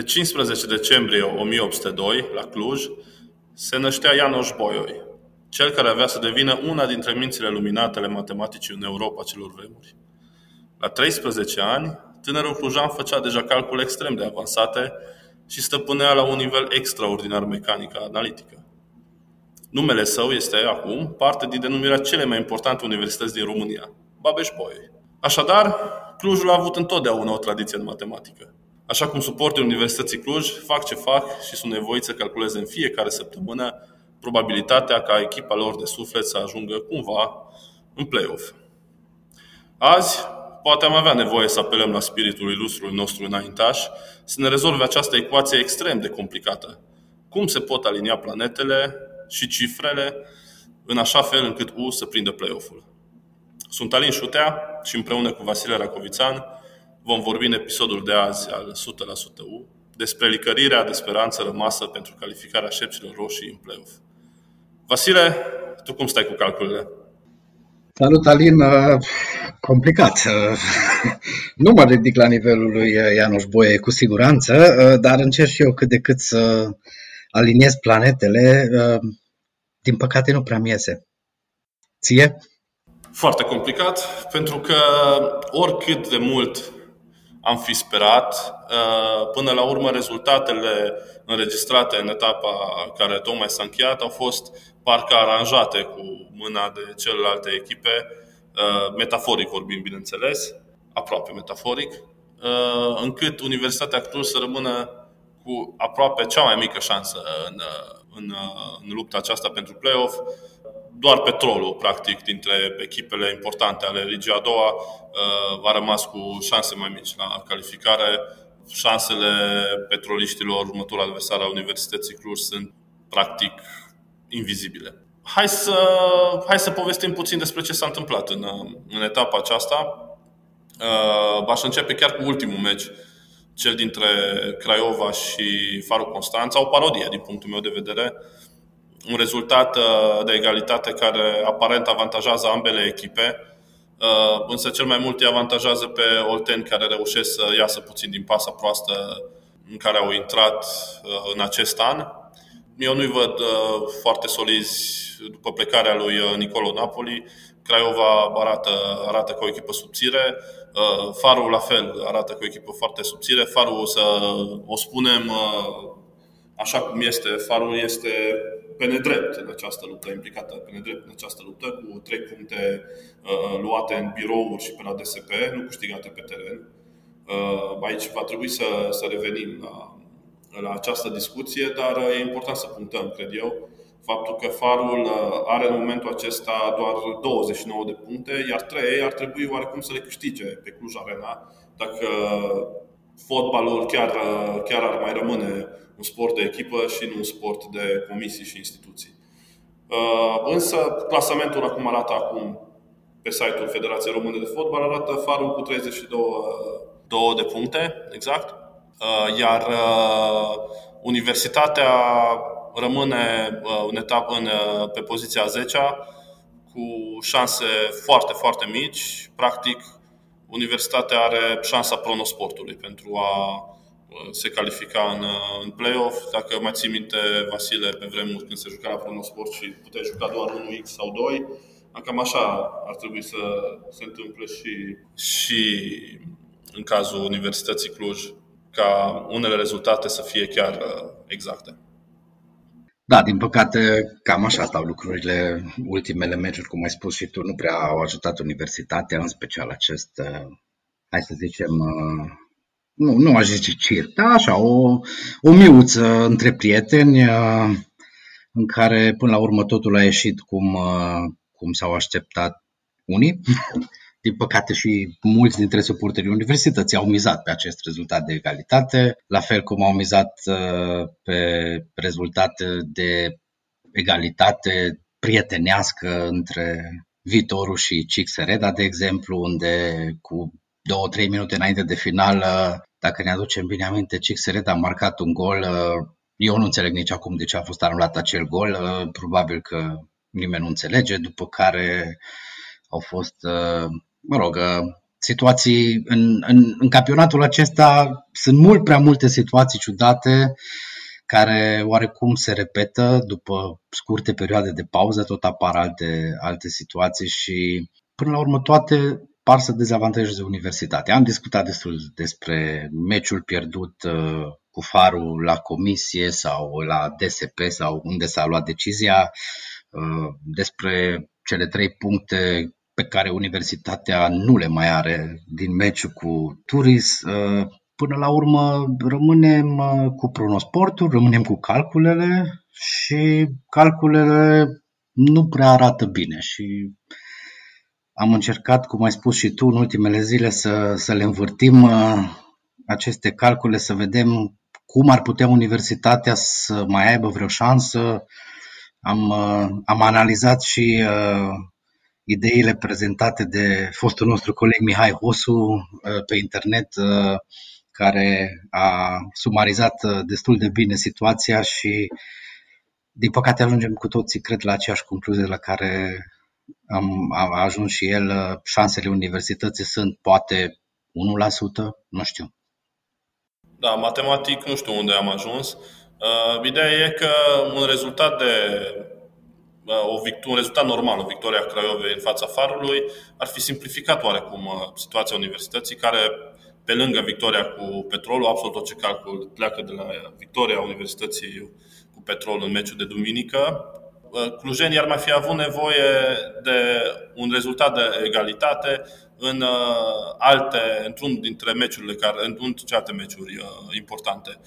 Pe 15 decembrie 1802, la Cluj, se năștea Ianoș Boioi, cel care avea să devină una dintre mințile luminate ale matematicii în Europa celor vremuri. La 13 ani, tânărul clujan făcea deja calcule extrem de avansate și stăpânea la un nivel extraordinar mecanică analitică. Numele său este acum parte din denumirea cele mai importante universități din România, Babeș-Bolyai. Așadar, Clujul a avut întotdeauna o tradiție în matematică. Așa cum suportii Universității Cluj fac ce fac și sunt nevoiți să calculeze în fiecare săptămână probabilitatea ca echipa lor de suflet să ajungă cumva în play-off. Azi, poate am avea nevoie să apelăm la spiritul ilustrului nostru înaintaș să ne rezolve această ecuație extrem de complicată. Cum se pot alinia planetele și cifrele în așa fel încât U să prindă play-off-ul? Sunt Alin Șutea și împreună cu Vasile Racovițan vom vorbi în episodul de azi al 100% U despre licărirea de speranță rămasă pentru calificarea șepcilor roșii în play-off. Vasile, tu cum stai cu calculele? Salut, Alin! Uh, complicat. Uh, nu mă ridic la nivelul lui Ianuș Boie cu siguranță, uh, dar încerc și eu cât de cât să aliniez planetele. Din păcate nu prea mi iese. Ție? Foarte complicat, pentru că oricât de mult am fi sperat. Uh, până la urmă, rezultatele înregistrate în etapa care tocmai s-a încheiat au fost parcă aranjate cu mâna de celelalte echipe, uh, metaforic vorbim, bineînțeles, aproape metaforic, uh, încât Universitatea Cluj să rămână cu aproape cea mai mică șansă în, în, în lupta aceasta pentru play-off doar petrolul, practic, dintre echipele importante ale Ligii a doua uh, a rămas cu șanse mai mici la calificare. Șansele petroliștilor, următorul adversar a Universității Cluj, sunt practic invizibile. Hai să, hai să povestim puțin despre ce s-a întâmplat în, în etapa aceasta. Uh, aș începe chiar cu ultimul meci, cel dintre Craiova și Farul Constanța, o parodie din punctul meu de vedere. Uh, un rezultat uh, de egalitate care aparent avantajează ambele echipe, uh, însă cel mai mult îi avantajează pe olteni care reușesc să iasă puțin din pasa proastă în care au intrat uh, în acest an. Eu nu-i văd foarte solizi după plecarea lui Nicolo Napoli. Craiova arată, arată ca o echipă subțire, Farul la fel arată ca o echipă foarte subțire. Farul, să o spunem așa cum este, Farul este pe nedrept în această luptă, implicată pe nedrept în această luptă, cu trei puncte uh, luate în birouri și pe la DSP, nu câștigate pe teren. Uh, aici va trebui să, să revenim la, la această discuție, dar uh, e important să punctăm, cred eu, faptul că Farul uh, are în momentul acesta doar 29 de puncte, iar 3 ar trebui oarecum să le câștige pe Cluj Arena, dacă fotbalul chiar, uh, chiar ar mai rămâne un sport de echipă și nu un sport de comisii și instituții. Uh, însă, clasamentul acum arată acum pe site-ul Federației Române de Fotbal, arată Farul cu 32 2 de puncte, exact, uh, iar uh, Universitatea rămâne în etapă în, pe poziția 10 cu șanse foarte, foarte mici. Practic, Universitatea are șansa pronosportului pentru a se califica în, în play-off. Dacă mai ții minte, Vasile, pe vremuri când se juca la Pronosport și puteai juca doar 1X sau 2, cam așa ar trebui să se întâmple și, și în cazul Universității Cluj, ca unele rezultate să fie chiar uh, exacte. Da, din păcate, cam așa stau lucrurile. Ultimele meciuri, cum ai spus și tu, nu prea au ajutat universitatea, în special acest, uh, hai să zicem, uh, nu, nu aș zice circ, dar așa, o, o miuță între prieteni uh, în care până la urmă totul a ieșit cum, uh, cum s-au așteptat unii. Din păcate și mulți dintre suporterii universității au mizat pe acest rezultat de egalitate, la fel cum au mizat uh, pe rezultate de egalitate prietenească între Vitorul și Cixereda, de exemplu, unde cu două, trei minute înainte de final dacă ne aducem bine aminte, Cixeret a marcat un gol. Uh, eu nu înțeleg nici acum de ce a fost anulat acel gol. Uh, probabil că nimeni nu înțelege. După care au fost, uh, mă rog, situații în, în, în campionatul acesta sunt mult prea multe situații ciudate care oarecum se repetă după scurte perioade de pauză, tot apar alte, alte situații și până la urmă toate par să dezavantajeze universitatea. Am discutat destul despre meciul pierdut uh, cu farul la comisie sau la DSP sau unde s-a luat decizia, uh, despre cele trei puncte pe care universitatea nu le mai are din meciul cu Turis. Uh, până la urmă rămânem cu pronosportul, rămânem cu calculele și calculele nu prea arată bine și am încercat, cum ai spus și tu, în ultimele zile să, să le învârtim uh, aceste calcule, să vedem cum ar putea universitatea să mai aibă vreo șansă. Am, uh, am analizat și uh, ideile prezentate de fostul nostru coleg Mihai Hosu uh, pe internet, uh, care a sumarizat uh, destul de bine situația și din păcate ajungem cu toții, cred, la aceeași concluzie la care am, a ajuns și el, uh, șansele universității sunt poate 1%, nu știu. Da, matematic nu știu unde am ajuns. Uh, ideea e că un rezultat de uh, o vict- un rezultat normal, o victoria Craiovei în fața Farului, ar fi simplificat oarecum uh, situația universității, care pe lângă victoria cu Petrolul, absolut orice calcul pleacă de la victoria Universității cu Petrolul în meciul de duminică, Uh, clujenii ar mai fi avut nevoie de un rezultat de egalitate în uh, alte, într-un dintre meciurile care, într-un dintre alte meciuri uh, importante.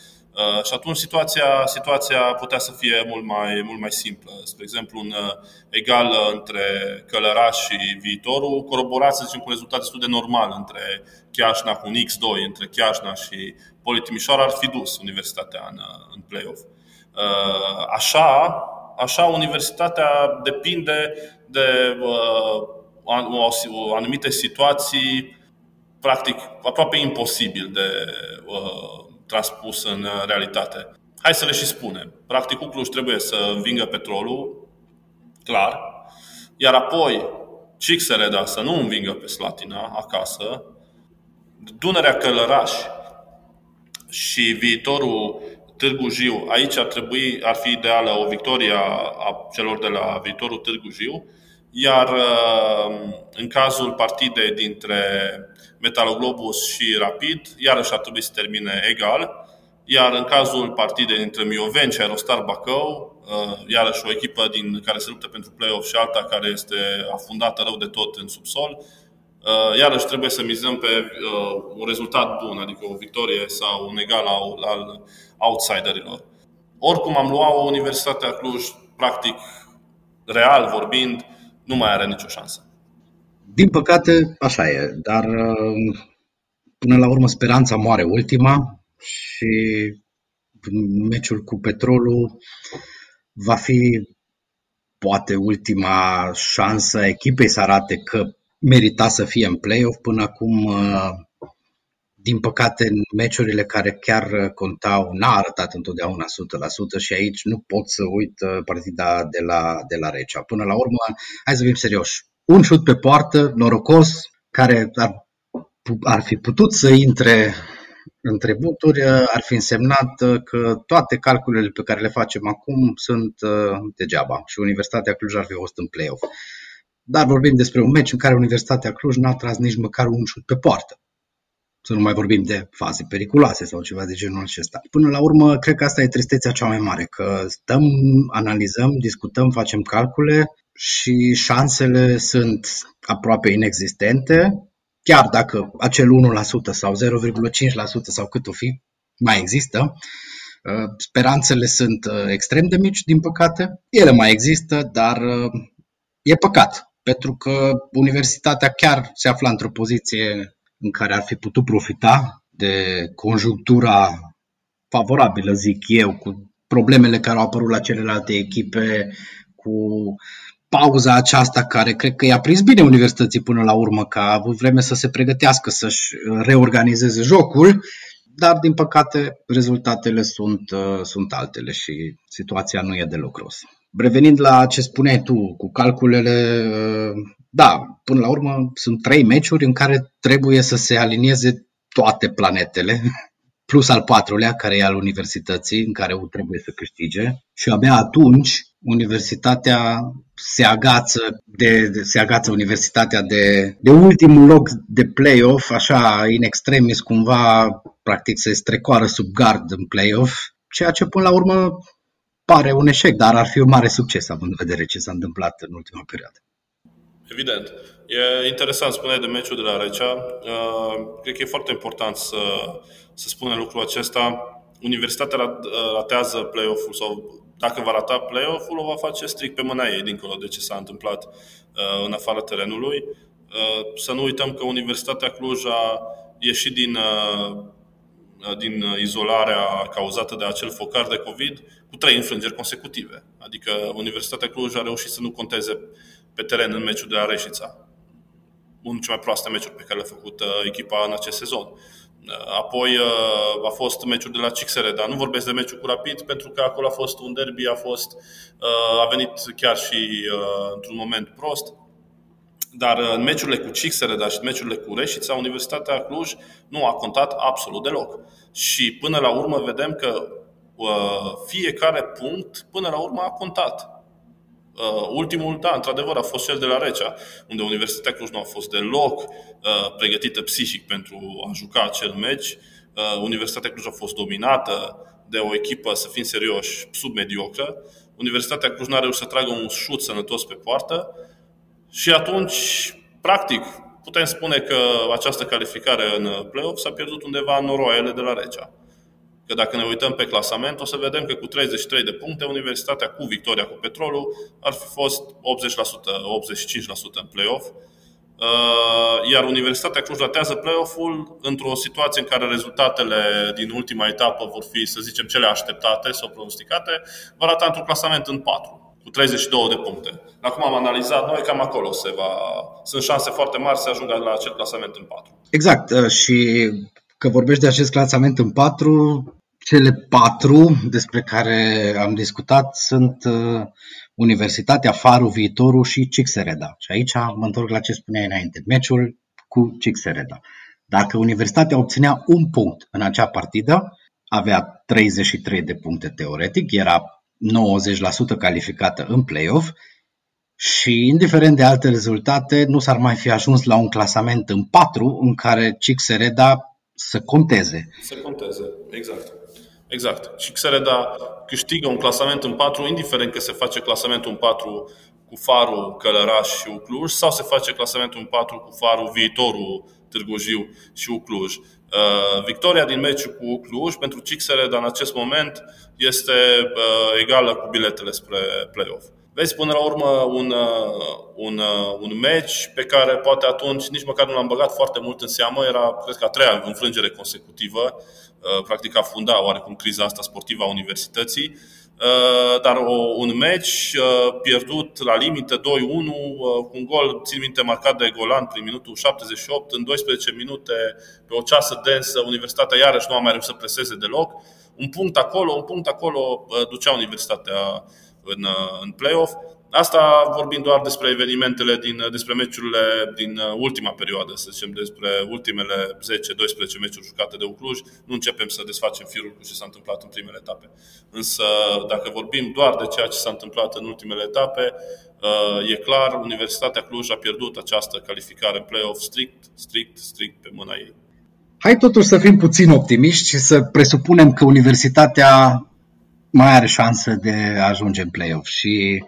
Și atunci situația, situația putea să fie mult mai, mult mai simplă. Spre exemplu, un egal între Călăraș și Viitorul, coroborat, să zicem, cu un rezultat destul de normal între Chiașna cu un X2, între Chiașna și Politimișoara ar fi dus Universitatea în, în play-off. Așa, așa universitatea depinde de uh, o, anumite situații practic aproape imposibil de uh, transpus în realitate. Hai să le și spunem. Practic, Cluj trebuie să învingă petrolul, clar, iar apoi Cixereda să nu învingă pe Slatina acasă, Dunărea Călăraș și viitorul Târgu Jiu. Aici ar trebui, ar fi ideală o victorie a celor de la viitorul Târgu Jiu, iar uh, în cazul partidei dintre Metaloglobus și Rapid, iarăși ar trebui să termine egal, iar în cazul partidei dintre Mioveni și Aerostar Bacău, uh, iarăși o echipă din care se luptă pentru play-off și alta care este afundată rău de tot în subsol, Uh, iarăși trebuie să mizăm pe uh, un rezultat bun, adică o victorie sau un egal al, al outsiderilor. Oricum am luat o Universitatea Cluj, practic, real vorbind, nu mai are nicio șansă. Din păcate, așa e, dar uh, până la urmă speranța moare ultima și meciul cu Petrolul va fi poate ultima șansă a echipei să arate că merita să fie în play-off. Până acum, uh, din păcate, în meciurile care chiar contau, n-a arătat întotdeauna 100% și aici nu pot să uit uh, partida de la, de la Recea. Până la urmă, hai să fim serioși. Un șut pe poartă, norocos, care ar, ar fi putut să intre în trebuturi, uh, ar fi însemnat că toate calculele pe care le facem acum sunt degeaba și Universitatea Cluj ar fi fost în play-off. Dar vorbim despre un meci în care Universitatea Cluj n-a tras nici măcar un șut pe poartă. Să nu mai vorbim de faze periculoase sau ceva de genul acesta. Până la urmă, cred că asta e tristețea cea mai mare, că stăm, analizăm, discutăm, facem calcule și șansele sunt aproape inexistente, chiar dacă acel 1% sau 0,5% sau cât o fi mai există, speranțele sunt uh, extrem de mici, din păcate. Ele mai există, dar uh, e păcat pentru că universitatea chiar se afla într-o poziție în care ar fi putut profita de conjunctura favorabilă, zic eu, cu problemele care au apărut la celelalte echipe, cu pauza aceasta care cred că i-a prins bine universității până la urmă, că a avut vreme să se pregătească, să-și reorganizeze jocul, dar din păcate rezultatele sunt, uh, sunt altele și situația nu e deloc ros. Revenind la ce spuneai tu cu calculele, da, până la urmă sunt trei meciuri în care trebuie să se alinieze toate planetele, plus al patrulea, care e al universității, în care trebuie să câștige. Și abia atunci universitatea se agață, de, de, se agață universitatea de, de ultimul loc de play-off, așa, in extremis, cumva, practic se strecoară sub gard în play-off, ceea ce până la urmă pare un eșec, dar ar fi un mare succes având în vedere ce s-a întâmplat în ultima perioadă. Evident. E interesant, spuneai de meciul de la Recea. Uh, cred că e foarte important să, să spunem lucrul acesta. Universitatea ratează play-off-ul sau dacă va rata play-off-ul, o va face strict pe mâna ei, dincolo de ce s-a întâmplat uh, în afara terenului. Uh, să nu uităm că Universitatea Cluj a ieșit din, din izolarea cauzată de acel focar de COVID cu trei înfrângeri consecutive. Adică Universitatea Cluj a reușit să nu conteze pe teren în meciul de la Reșița. Unul cel mai proaste meciuri pe care le-a făcut uh, echipa în acest sezon. Uh, apoi uh, a fost meciul de la Cixere, dar nu vorbesc de meciul cu Rapid pentru că acolo a fost un derby, a fost a venit chiar și într-un moment prost. Dar în meciurile cu Cixere, dar și în meciurile cu Reșița, Universitatea Cluj nu a contat absolut deloc. Și până la urmă vedem că fiecare punct până la urmă a contat. Uh, ultimul, da, într-adevăr, a fost cel de la Recea, unde Universitatea Cluj nu a fost deloc uh, pregătită psihic pentru a juca acel meci. Uh, Universitatea Cluj a fost dominată de o echipă, să fim serioși, submediocră. Universitatea Cluj n-a reușit să tragă un șut sănătos pe poartă și atunci, practic, putem spune că această calificare în play-off s-a pierdut undeva în noroaiele de la Recea. Că dacă ne uităm pe clasament, o să vedem că cu 33 de puncte, Universitatea cu victoria cu Petrolul ar fi fost 80%, 85% în play-off. Uh, iar Universitatea Cluj ratează play-off-ul într-o situație în care rezultatele din ultima etapă vor fi, să zicem, cele așteptate sau pronosticate, va rata într-un clasament în 4 cu 32 de puncte. Acum am analizat noi, cam acolo se va... Sunt șanse foarte mari să ajungă la acel clasament în 4. Exact. Uh, și că vorbești de acest clasament în patru, cele patru despre care am discutat sunt uh, Universitatea, Faru, Viitorul și Cixereda. Și aici mă întorc la ce spuneai înainte, meciul cu Cixereda. Dacă Universitatea obținea un punct în acea partidă, avea 33 de puncte teoretic, era 90% calificată în play-off și indiferent de alte rezultate, nu s-ar mai fi ajuns la un clasament în 4 în care Cixereda să conteze. Să conteze, exact. Exact. Și Xereda câștigă un clasament în 4, indiferent că se face clasamentul în 4 cu Farul, Călăraș și Ucluj sau se face clasamentul în 4 cu Farul, Viitorul, Târgu Jiu și Ucluj. Uh, victoria din meciul cu Ucluj pentru Cixereda în acest moment este uh, egală cu biletele spre play-off. Vezi până la urmă un, uh, un, uh, un match pe care poate atunci nici măcar nu l-am băgat foarte mult în seamă, era cred că a treia înfrângere consecutivă, uh, practic a funda oarecum criza asta sportivă a universității, dar o, un match pierdut la limită 2-1 cu un gol, țin minte, marcat de Golan prin minutul 78, în 12 minute pe o ceasă densă, Universitatea iarăși nu a mai reușit să preseze deloc. Un punct acolo, un punct acolo ducea Universitatea în, în play-off. Asta vorbim doar despre evenimentele, din, despre meciurile din ultima perioadă, să zicem, despre ultimele 10-12 meciuri jucate de Ucluj. Nu începem să desfacem firul cu ce s-a întâmplat în primele etape. Însă, dacă vorbim doar de ceea ce s-a întâmplat în ultimele etape, uh, e clar, Universitatea Cluj a pierdut această calificare în play-off strict, strict, strict pe mâna ei. Hai totuși să fim puțin optimiști și să presupunem că Universitatea mai are șansă de a ajunge în play-off. Și,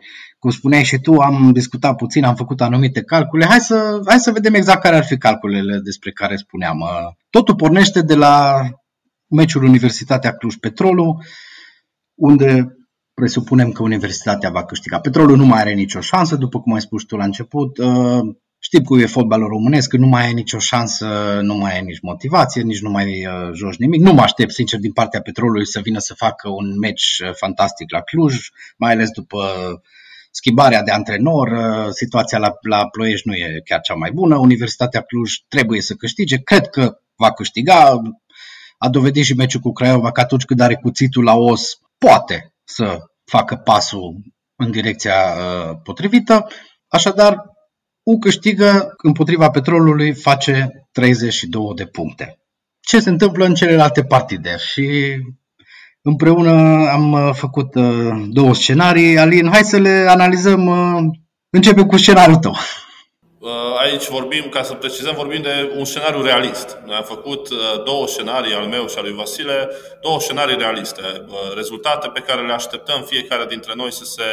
cum spuneai și tu, am discutat puțin, am făcut anumite calcule. Hai să, hai să vedem exact care ar fi calculele despre care spuneam. Totul pornește de la meciul Universitatea Cluj-Petrolul, unde presupunem că Universitatea va câștiga. Petrolul nu mai are nicio șansă, după cum ai spus tu la început. Știm cum e fotbalul românesc, că nu mai ai nicio șansă, nu mai ai nici motivație, nici nu mai uh, joci nimic. Nu mă aștept, sincer, din partea Petrolului să vină să facă un meci uh, fantastic la Cluj, mai ales după schimbarea de antrenor, uh, situația la, la Ploiești nu e chiar cea mai bună, Universitatea Cluj trebuie să câștige, cred că va câștiga, a dovedit și meciul cu Craiova că atunci când are cuțitul la os, poate să facă pasul în direcția uh, potrivită. Așadar, U câștigă împotriva petrolului, face 32 de puncte. Ce se întâmplă în celelalte partide? Și împreună am uh, făcut uh, două scenarii. Alin, hai să le analizăm. Începe cu scenariul tău. Uh, aici vorbim, ca să precizăm, vorbim de un scenariu realist. Noi am făcut uh, două scenarii, al meu și al lui Vasile, două scenarii realiste, uh, rezultate pe care le așteptăm fiecare dintre noi să se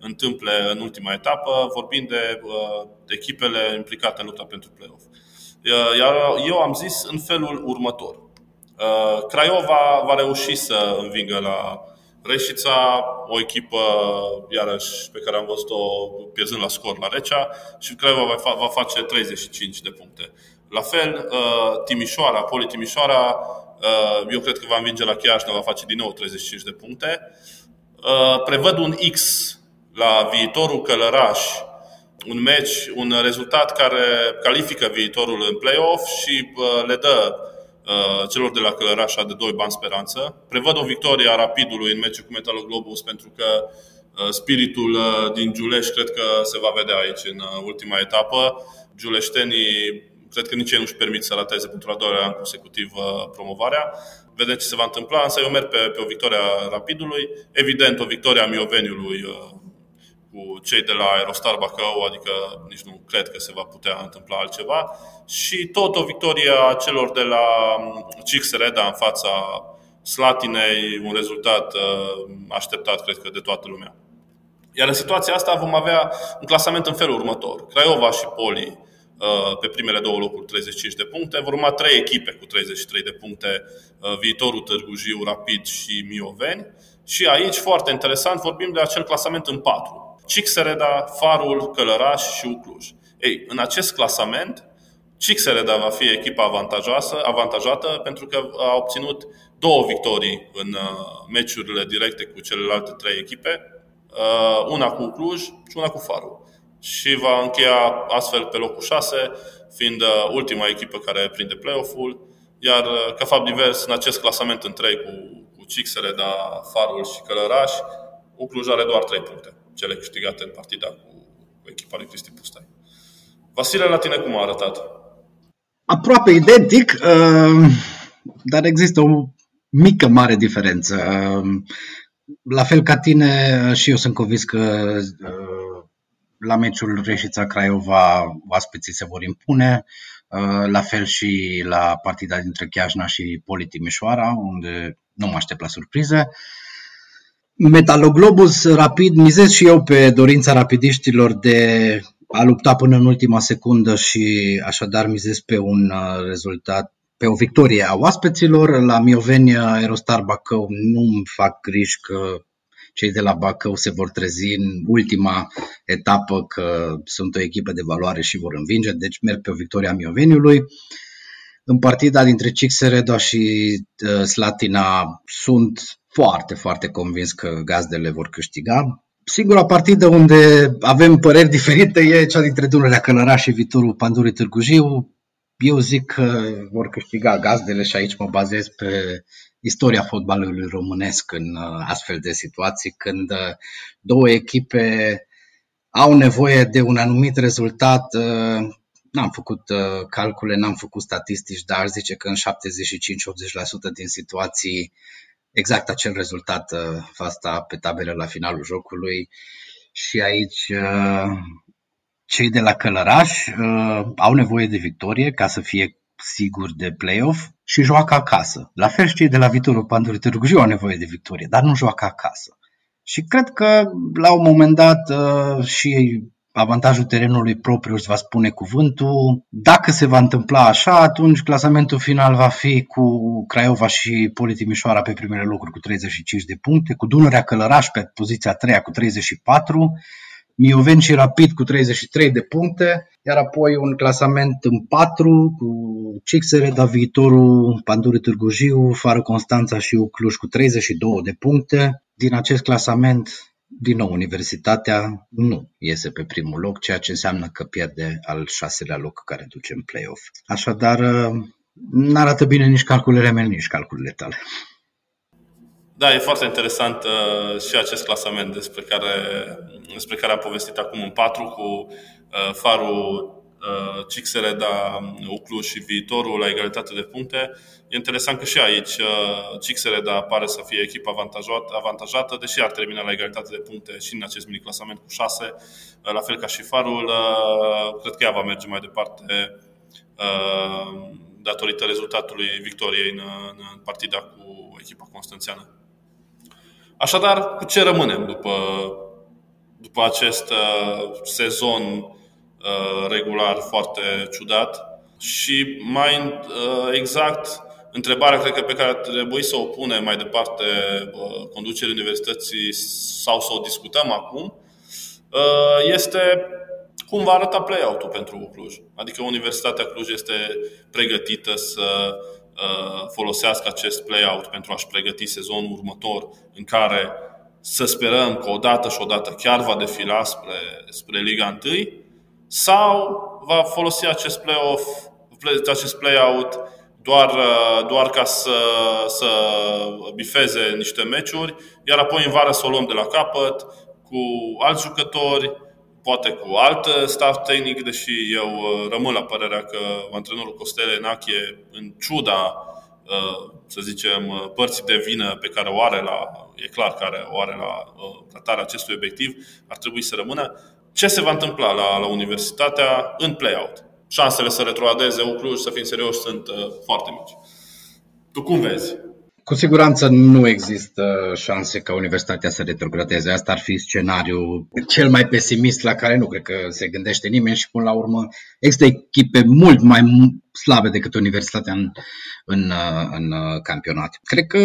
întâmple în ultima etapă, vorbind de echipele implicate în lupta pentru play-off. Iar eu am zis în felul următor. Craiova va reuși să învingă la Reșița, o echipă, iarăși, pe care am văzut-o pierzând la scor la Recea și Craiova va face 35 de puncte. La fel, uh, Timișoara, Poli Timișoara, uh, eu cred că va învinge la Chiajna, va face din nou 35 de puncte. Uh, prevăd un X la viitorul Călăraș, un meci, un rezultat care califică viitorul în play-off și le dă Uh, celor de la Călărașa de 2 bani speranță. Prevăd o victorie a Rapidului în meciul cu Metaloglobus pentru că uh, spiritul uh, din Giuleș cred că se va vedea aici în ultima etapă. Giuleștenii cred că nici ei nu-și permit să rateze pentru a doua an consecutiv promovarea. Vedem ce se va întâmpla, însă eu merg pe, pe o victorie a Rapidului. Evident, o victorie a Mioveniului cu cei de la Aerostar Bacău, adică nici nu cred că se va putea întâmpla altceva. Și tot o victorie a celor de la Cix Reda în fața Slatinei, un rezultat uh, așteptat, cred că, de toată lumea. Iar în situația asta vom avea un clasament în felul următor. Craiova și Poli uh, pe primele două locuri 35 de puncte. Vor urma trei echipe cu 33 de puncte, uh, viitorul Târgu Jiu, Rapid și Mioveni. Și aici, foarte interesant, vorbim de acel clasament în patru. Cixereda, Farul, Călăraș și Ucluj. Ei, în acest clasament, Cixereda va fi echipa avantajoasă, avantajată pentru că a obținut două victorii în uh, meciurile directe cu celelalte trei echipe, uh, una cu Cluj și una cu Farul. Și va încheia astfel pe locul 6, fiind uh, ultima echipă care prinde play-off-ul, iar ca fapt divers în acest clasament în 3 cu, cu Cixereda, Farul și Călăraș, Ucluj are doar 3 puncte cele câștigate în partida cu, cu echipa lui Cristi Pustai. Vasile, la tine cum a arătat? Aproape identic, uh, dar există o mică, mare diferență. Uh, la fel ca tine, și eu sunt convins că uh, la meciul Reșița Craiova oaspeții se vor impune, la fel și la partida dintre Chiajna și Poli Timișoara, unde nu mă aștept la surprize. Metaloglobus rapid, mizez și eu pe dorința rapidiștilor de a lupta până în ultima secundă și așadar mizez pe un uh, rezultat, pe o victorie a oaspeților. La Miovenia, Aerostar Bacău nu îmi fac griji că cei de la Bacău se vor trezi în ultima etapă că sunt o echipă de valoare și vor învinge, deci merg pe o victorie a Mioveniului. În partida dintre Cixeredo și uh, Slatina sunt foarte, foarte convins că gazdele vor câștiga. Singura partidă unde avem păreri diferite e cea dintre Dunărea Călăraș și viitorul Pandurii Târgu Jiu. Eu zic că vor câștiga gazdele și aici mă bazez pe istoria fotbalului românesc în uh, astfel de situații, când uh, două echipe au nevoie de un anumit rezultat. Uh, n-am făcut calcule, n-am făcut statistici, dar aș zice că în 75-80% din situații exact acel rezultat uh, va sta pe tabelă la finalul jocului și aici uh, cei de la Călăraș uh, au nevoie de victorie ca să fie sigur de play-off și joacă acasă. La fel și cei de la Viitorul Pandurii Târgu Jiu au nevoie de victorie, dar nu joacă acasă. Și cred că la un moment dat și avantajul terenului propriu își va spune cuvântul. Dacă se va întâmpla așa, atunci clasamentul final va fi cu Craiova și Poli Timișoara pe primele locuri cu 35 de puncte, cu Dunărea Călăraș pe poziția 3 cu 34, Mioven și Rapid cu 33 de puncte, iar apoi un clasament în 4 cu Cixere, da viitorul Pandurii Târgu Jiu, Fară Constanța și Ucluș cu 32 de puncte. Din acest clasament din nou, universitatea nu iese pe primul loc, ceea ce înseamnă că pierde al șaselea loc care duce în play-off. Așadar, nu arată bine nici calculele mele, nici calculele tale. Da, e foarte interesant uh, și acest clasament despre care, despre care am povestit acum în patru cu uh, farul uh, Cixere, da, Uclu și viitorul la egalitate de puncte. E interesant că și aici uh, Cixere da pare să fie echipa avantajată, avantajată, deși ar termina la egalitate de puncte și în acest mini clasament cu 6, uh, la fel ca și farul. Uh, cred că ea va merge mai departe uh, datorită rezultatului victoriei în, în partida cu echipa constanțiană. Așadar, cu ce rămânem după, după acest uh, sezon uh, regular foarte ciudat? Și mai uh, exact, întrebarea cred că pe care trebuie să o punem mai departe uh, conducerii universității sau să o discutăm acum, uh, este cum va arăta play-out-ul pentru Cluj. Adică Universitatea Cluj este pregătită să Uh, folosească acest play-out pentru a-și pregăti sezonul următor în care să sperăm că odată și odată chiar va defila spre, spre Liga 1 sau va folosi acest play-off, acest play-out doar, uh, doar ca să, să bifeze niște meciuri, iar apoi în vară să o luăm de la capăt cu alți jucători, poate cu alt staff tehnic, deși eu uh, rămân la părerea că antrenorul Costele Nache, în ciuda, uh, să zicem, uh, părții de vină pe care o are la, e clar care o are la tratarea acestui obiectiv, ar trebui să rămână. Ce se va întâmpla la, la universitatea în play-out? Șansele să retroadeze Ucluj, să fim serioși, sunt foarte mici. Tu cum vezi? Cu siguranță nu există șanse ca universitatea să retrogradeze. Asta ar fi scenariul cel mai pesimist la care nu cred că se gândește nimeni și până la urmă există echipe mult mai slabe decât universitatea în, în, în campionat. Cred că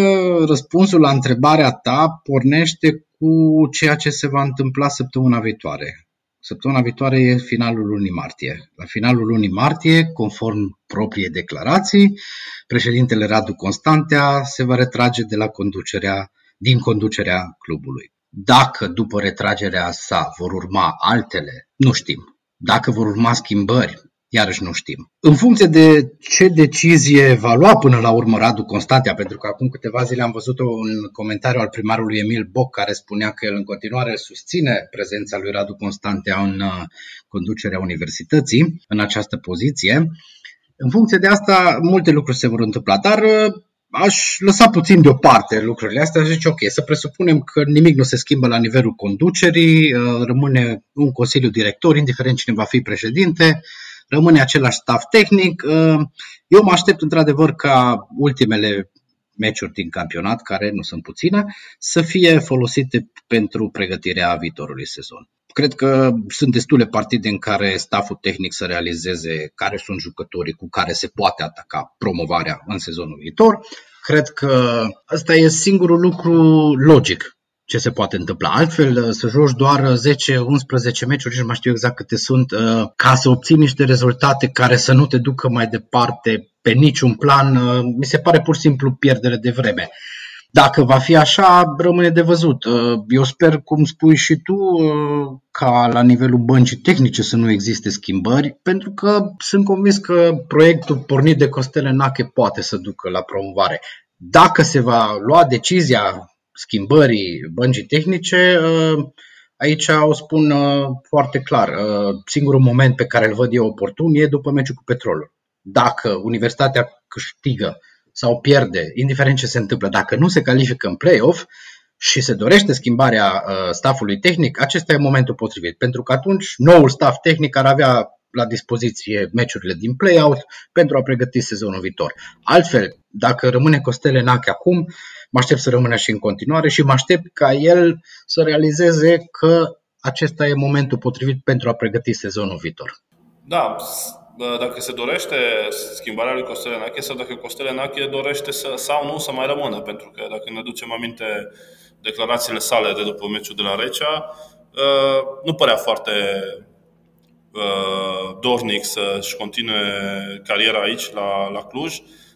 răspunsul la întrebarea ta pornește cu ceea ce se va întâmpla săptămâna viitoare. Săptămâna viitoare e finalul lunii martie. La finalul lunii martie, conform proprie declarații, președintele Radu Constantea se va retrage de la conducerea, din conducerea clubului. Dacă după retragerea sa vor urma altele, nu știm. Dacă vor urma schimbări, iarăși nu știm. În funcție de ce decizie va lua până la urmă Radu Constantea, pentru că acum câteva zile am văzut un comentariu al primarului Emil Boc care spunea că el în continuare susține prezența lui Radu Constantea în uh, conducerea universității, în această poziție. În funcție de asta, multe lucruri se vor întâmpla, dar uh, aș lăsa puțin deoparte lucrurile astea și zice, ok, să presupunem că nimic nu se schimbă la nivelul conducerii, uh, rămâne un consiliu director, indiferent cine va fi președinte, rămâne același staff tehnic. Uh, eu mă aștept într-adevăr ca ultimele meciuri din campionat, care nu sunt puține, să fie folosite pentru pregătirea viitorului sezon. Cred că sunt destule partide în care stafful tehnic să realizeze care sunt jucătorii cu care se poate ataca promovarea în sezonul viitor. Cred că ăsta e singurul lucru logic ce se poate întâmpla. Altfel, să joci doar 10-11 meciuri, nu mai știu exact câte sunt, uh, ca să obții niște rezultate care să nu te ducă mai departe pe niciun plan, uh, mi se pare pur și simplu pierdere de vreme. Dacă va fi așa, rămâne de văzut. Uh, eu sper, cum spui și tu, ca la nivelul băncii tehnice să nu existe schimbări, pentru că sunt convins că proiectul pornit de Costele Nache poate să ducă la promovare. Dacă se va lua decizia schimbării băncii tehnice, uh, aici o spun uh, foarte clar. Uh, singurul moment pe care îl văd eu oportun e după meciul cu Petrolul. Dacă Universitatea câștigă sau pierde, indiferent ce se întâmplă, dacă nu se califică în play-off și se dorește schimbarea staffului tehnic, acesta e momentul potrivit, pentru că atunci noul staff tehnic ar avea la dispoziție meciurile din play-out pentru a pregăti sezonul viitor. Altfel, dacă rămâne Costele Nache acum, mă aștept să rămână și în continuare și mă aștept ca el să realizeze că acesta e momentul potrivit pentru a pregăti sezonul viitor. Da, dacă se dorește schimbarea lui Costele Nache sau dacă Costele Nache dorește să, sau nu să mai rămână, pentru că dacă ne ducem aminte declarațiile sale de după meciul de la Recea, uh, nu părea foarte uh, dornic să-și continue cariera aici, la, la Cluj.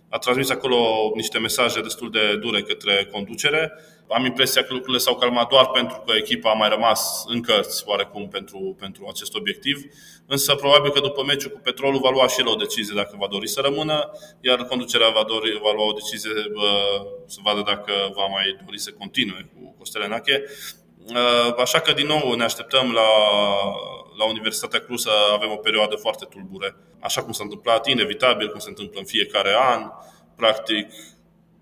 a transmis acolo niște mesaje destul de dure către conducere. Am impresia că lucrurile s-au calmat doar pentru că echipa a mai rămas în cărți oarecum pentru, pentru acest obiectiv, însă probabil că după meciul cu Petrolul va lua și el o decizie dacă va dori să rămână, iar conducerea va, dori, va lua o decizie să vadă dacă va mai dori să continue cu Costelenache. Așa că, din nou, ne așteptăm la, la Universitatea Cluj să avem o perioadă foarte tulbure. Așa cum s-a întâmplat, inevitabil, cum se întâmplă în fiecare an, practic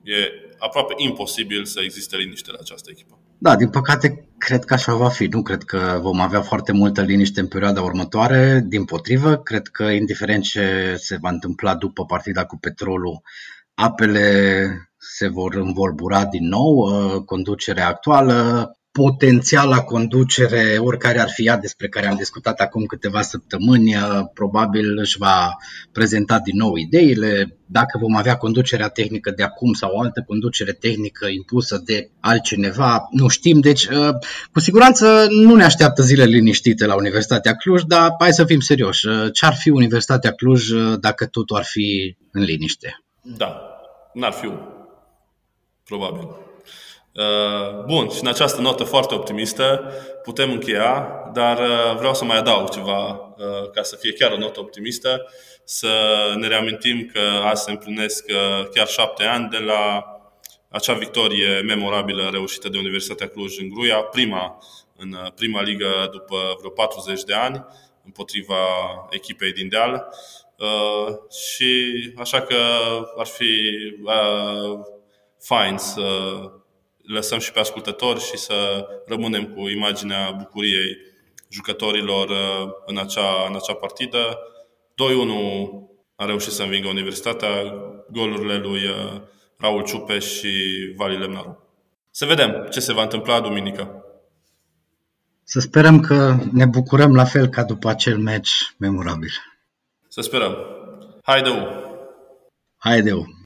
e aproape imposibil să existe liniște la această echipă. Da, din păcate, cred că așa va fi. Nu cred că vom avea foarte multă liniște în perioada următoare. Din potrivă, cred că, indiferent ce se va întâmpla după partida cu petrolul, apele se vor învolbura din nou. Conducerea actuală potențiala conducere, oricare ar fi ea despre care am discutat acum câteva săptămâni, uh, probabil își va prezenta din nou ideile. Dacă vom avea conducerea tehnică de acum sau o altă conducere tehnică impusă de altcineva, nu știm. Deci, uh, cu siguranță nu ne așteaptă zile liniștite la Universitatea Cluj, dar hai să fim serioși. Uh, ce ar fi Universitatea Cluj dacă totul ar fi în liniște? Da, n-ar fi probabil. Uh, bun, și în această notă foarte optimistă putem încheia, dar uh, vreau să mai adaug ceva uh, ca să fie chiar o notă optimistă, să ne reamintim că azi se împlinesc chiar șapte ani de la acea victorie memorabilă reușită de Universitatea Cluj în Gruia, prima în prima ligă după vreo 40 de ani împotriva echipei din Deal. și așa că ar fi fain să lăsăm și pe ascultători și să rămânem cu imaginea bucuriei jucătorilor uh, în acea, în acea partidă. 2-1 a reușit să învingă Universitatea, golurile lui uh, Raul Ciupeș și Vali Lemnaru. Să vedem ce se va întâmpla duminică. Să sperăm că ne bucurăm la fel ca după acel meci memorabil. Să sperăm. Haideu! Haideu!